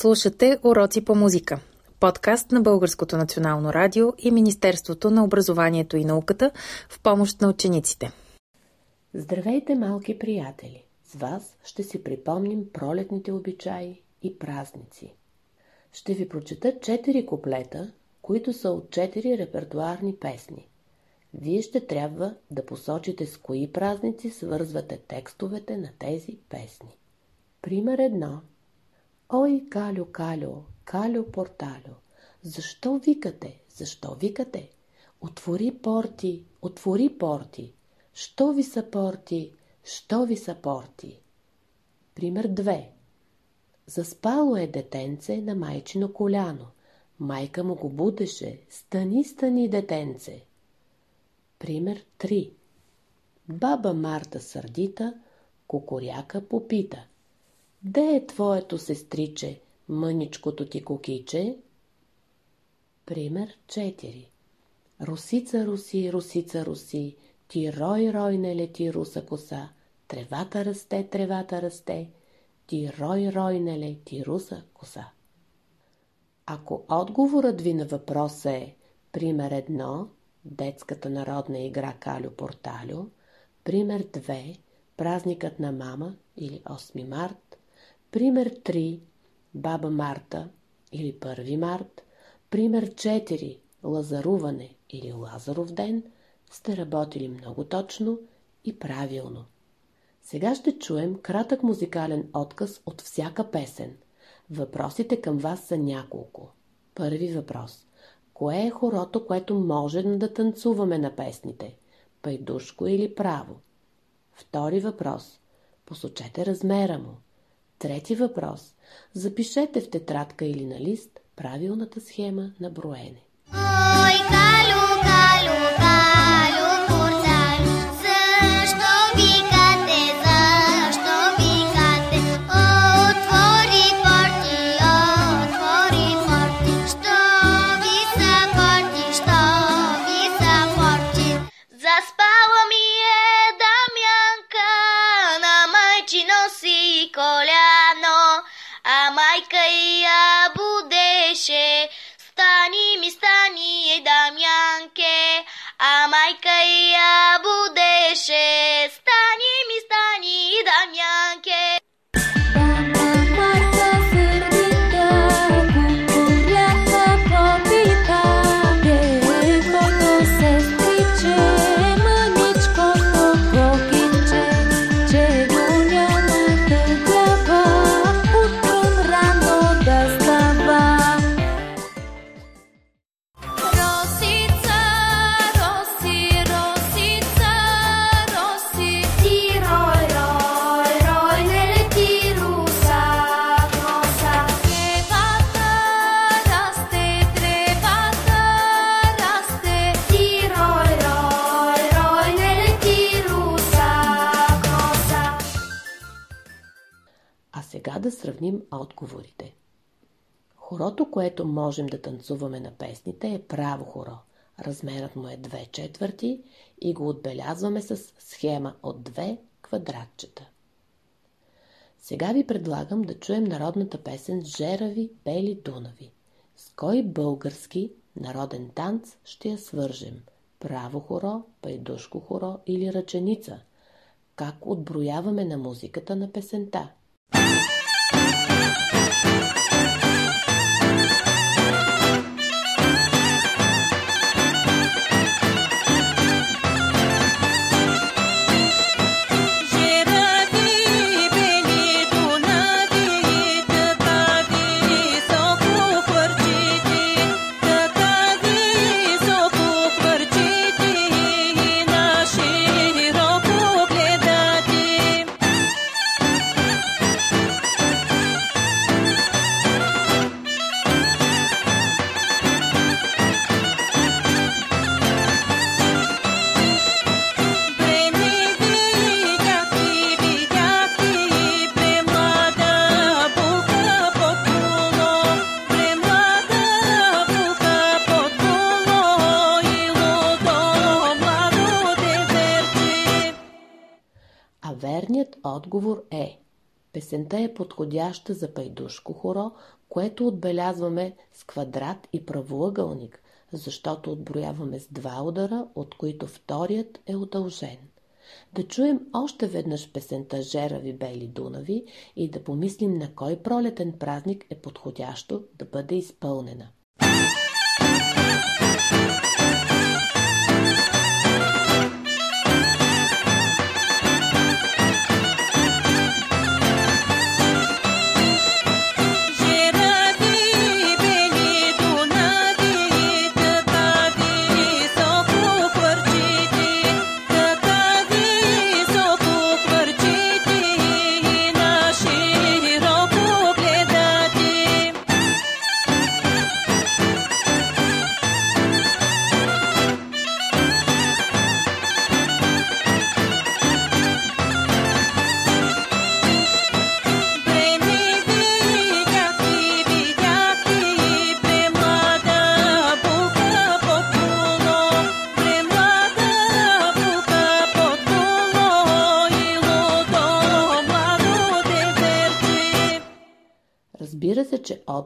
Слушате Уроци по музика. Подкаст на Българското национално радио и Министерството на образованието и науката в помощ на учениците. Здравейте, малки приятели! С вас ще си припомним пролетните обичаи и празници. Ще ви прочета четири куплета, които са от четири репертуарни песни. Вие ще трябва да посочите с кои празници свързвате текстовете на тези песни. Пример едно – Ой, Калю, Калю, Калю Порталю, защо викате, защо викате? Отвори порти, отвори порти, що ви са порти, що ви са порти? Пример 2. Заспало е детенце на майчино коляно. Майка му го будеше. Стани, стани, детенце. Пример 3. Баба Марта сърдита, кукуряка попита – Де е твоето сестриче, мъничкото ти кукиче? Пример 4 Русица, руси, русица, руси, ти рой, рой не лети руса коса, тревата расте, тревата расте, ти рой, рой не лети руса коса. Ако отговорът ви на въпроса е пример 1, детската народна игра Калю Порталю, пример 2, празникът на мама или 8 март, Пример 3. Баба Марта или 1 март. Пример 4. Лазаруване или Лазаров ден. Сте работили много точно и правилно. Сега ще чуем кратък музикален отказ от всяка песен. Въпросите към вас са няколко. Първи въпрос. Кое е хорото, което може да танцуваме на песните? Пайдушко или право? Втори въпрос. Посочете размера му. Трети въпрос. Запишете в тетрадка или на лист правилната схема на броене. Ой, калю, сравним отговорите. Хорото, което можем да танцуваме на песните е право хоро. Размерът му е 2 четвърти и го отбелязваме с схема от 2 квадратчета. Сега ви предлагам да чуем народната песен Жерави Бели Дунави. С кой български народен танц ще я свържем? Право хоро, пайдушко хоро или ръченица? Как отброяваме на музиката на песента? Thank you. Отговор е Песента е подходяща за пайдушко хоро, което отбелязваме с квадрат и правоъгълник, защото отброяваме с два удара, от които вторият е удължен. Да чуем още веднъж песента Жерави бели дунави и да помислим на кой пролетен празник е подходящо да бъде изпълнена. Разбира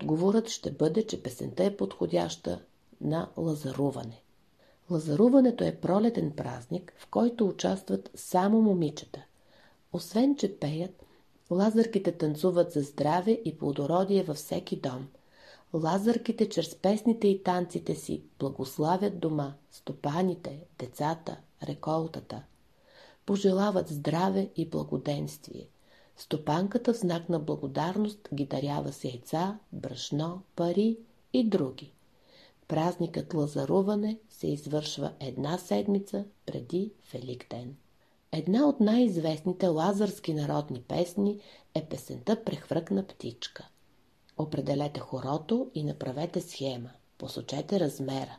отговорът ще бъде, че песента е подходяща на лазаруване. Лазаруването е пролетен празник, в който участват само момичета. Освен, че пеят, лазарките танцуват за здраве и плодородие във всеки дом. Лазарките чрез песните и танците си благославят дома, стопаните, децата, реколтата. Пожелават здраве и благоденствие – Стопанката в знак на благодарност ги дарява с яйца, брашно, пари и други. Празникът Лазаруване се извършва една седмица преди Великден. Една от най-известните лазарски народни песни е песента Прехвъркна птичка. Определете хорото и направете схема. Посочете размера.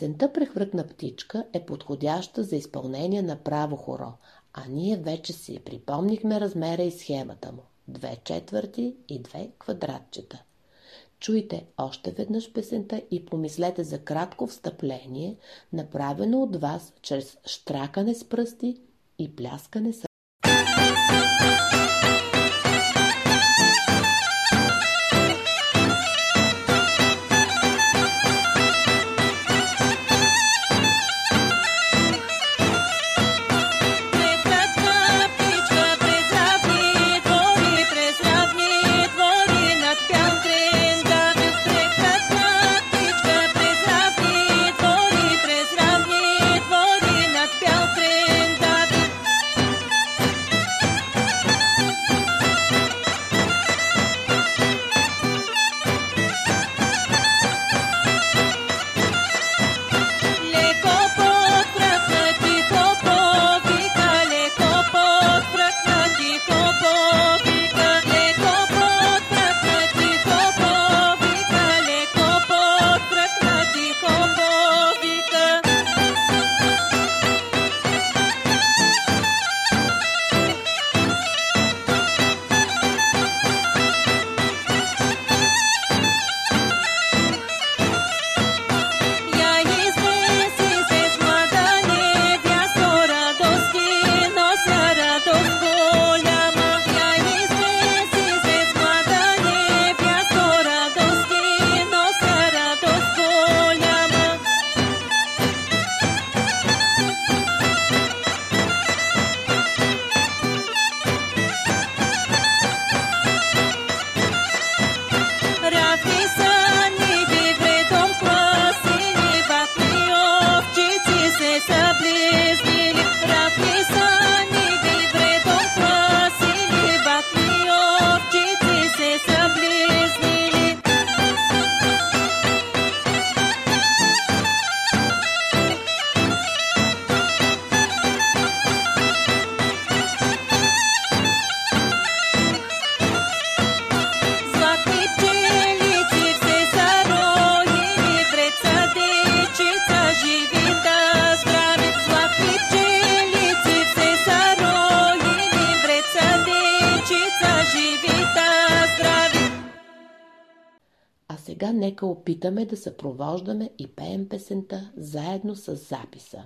Песента Прехвъркна птичка е подходяща за изпълнение на право хоро, а ние вече си припомнихме размера и схемата му. Две четвърти и две квадратчета. Чуйте още веднъж песента и помислете за кратко встъпление, направено от вас чрез штракане с пръсти и пляскане с нека опитаме да съпровождаме и пеем песента заедно с записа.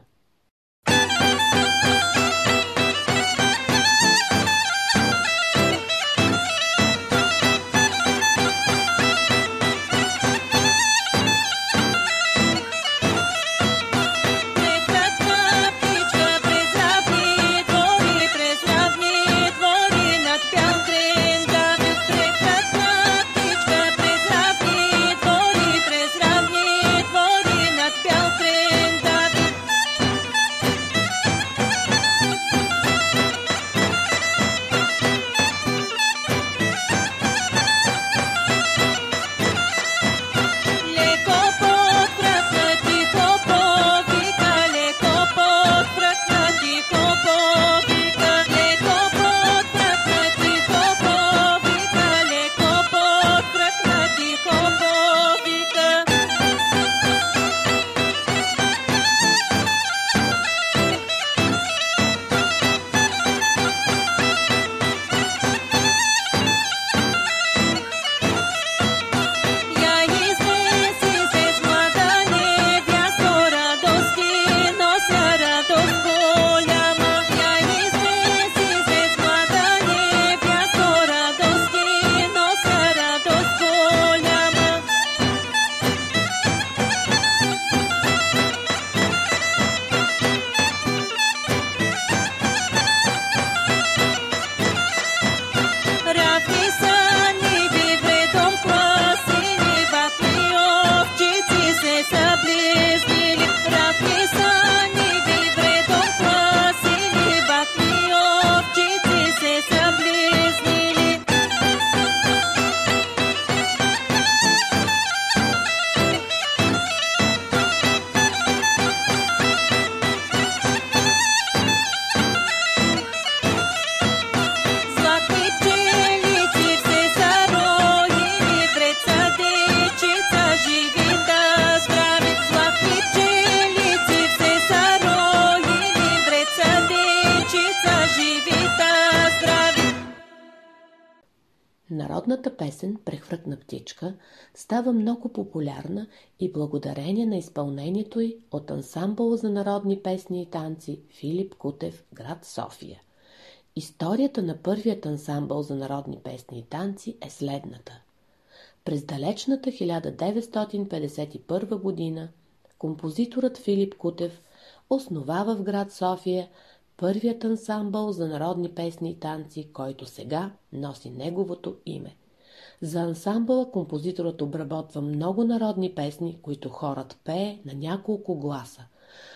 Народната песен «Прехвъртна птичка» става много популярна и благодарение на изпълнението й от ансамбъл за народни песни и танци Филип Кутев, град София. Историята на първият ансамбъл за народни песни и танци е следната. През далечната 1951 година композиторът Филип Кутев основава в град София първият ансамбъл за народни песни и танци, който сега носи неговото име. За ансамбъла композиторът обработва много народни песни, които хорът пее на няколко гласа.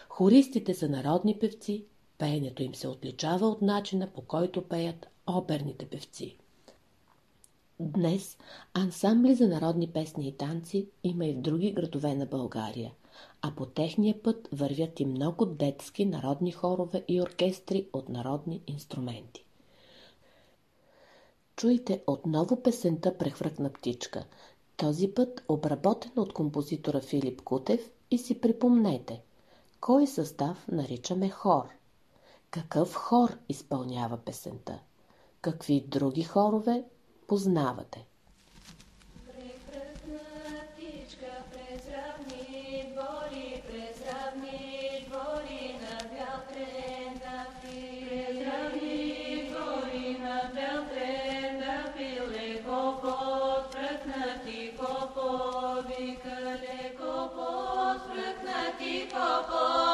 Хористите са народни певци, пеенето им се отличава от начина по който пеят оперните певци. Днес ансамбли за народни песни и танци има и в други градове на България – а по техния път вървят и много детски народни хорове и оркестри от народни инструменти. Чуйте отново песента Прехвъркна птичка, този път обработен от композитора Филип Кутев и си припомнете, кой състав наричаме хор? Какъв хор изпълнява песента? Какви други хорове познавате? Papa.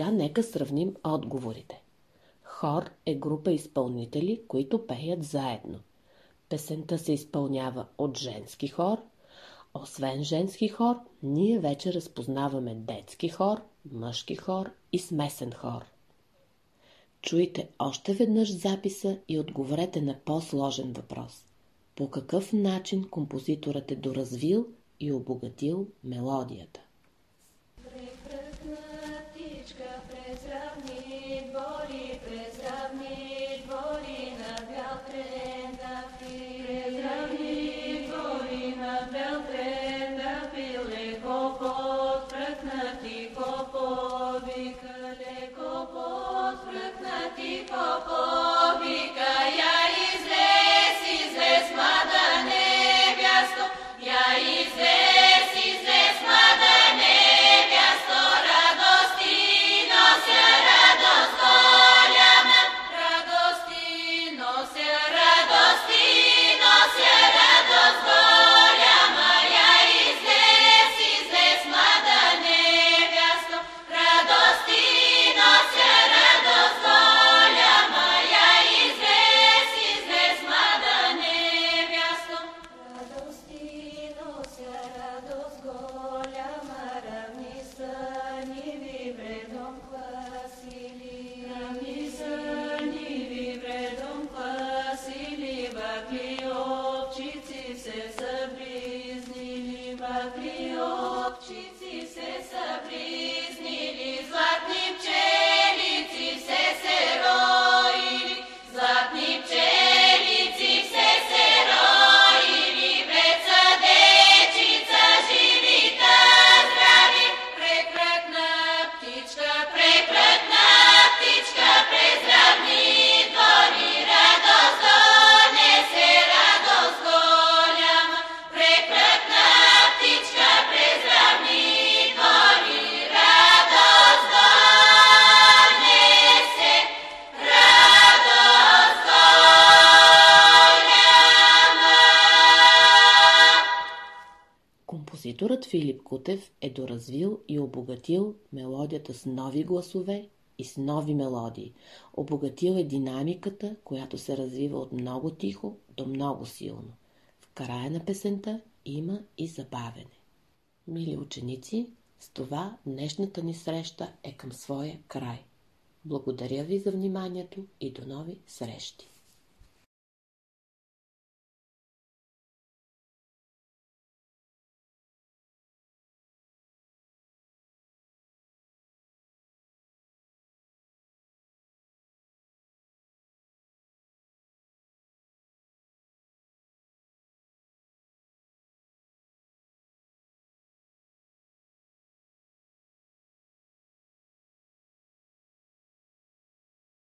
Сега нека сравним отговорите. Хор е група изпълнители, които пеят заедно. Песента се изпълнява от женски хор. Освен женски хор, ние вече разпознаваме детски хор, мъжки хор и смесен хор. Чуйте още веднъж записа и отговорете на по-сложен въпрос. По какъв начин композиторът е доразвил и обогатил мелодията? Композиторът Филип Кутев е доразвил и обогатил мелодията с нови гласове и с нови мелодии. Обогатил е динамиката, която се развива от много тихо до много силно. В края на песента има и забавене. Мили ученици, с това днешната ни среща е към своя край. Благодаря ви за вниманието и до нови срещи!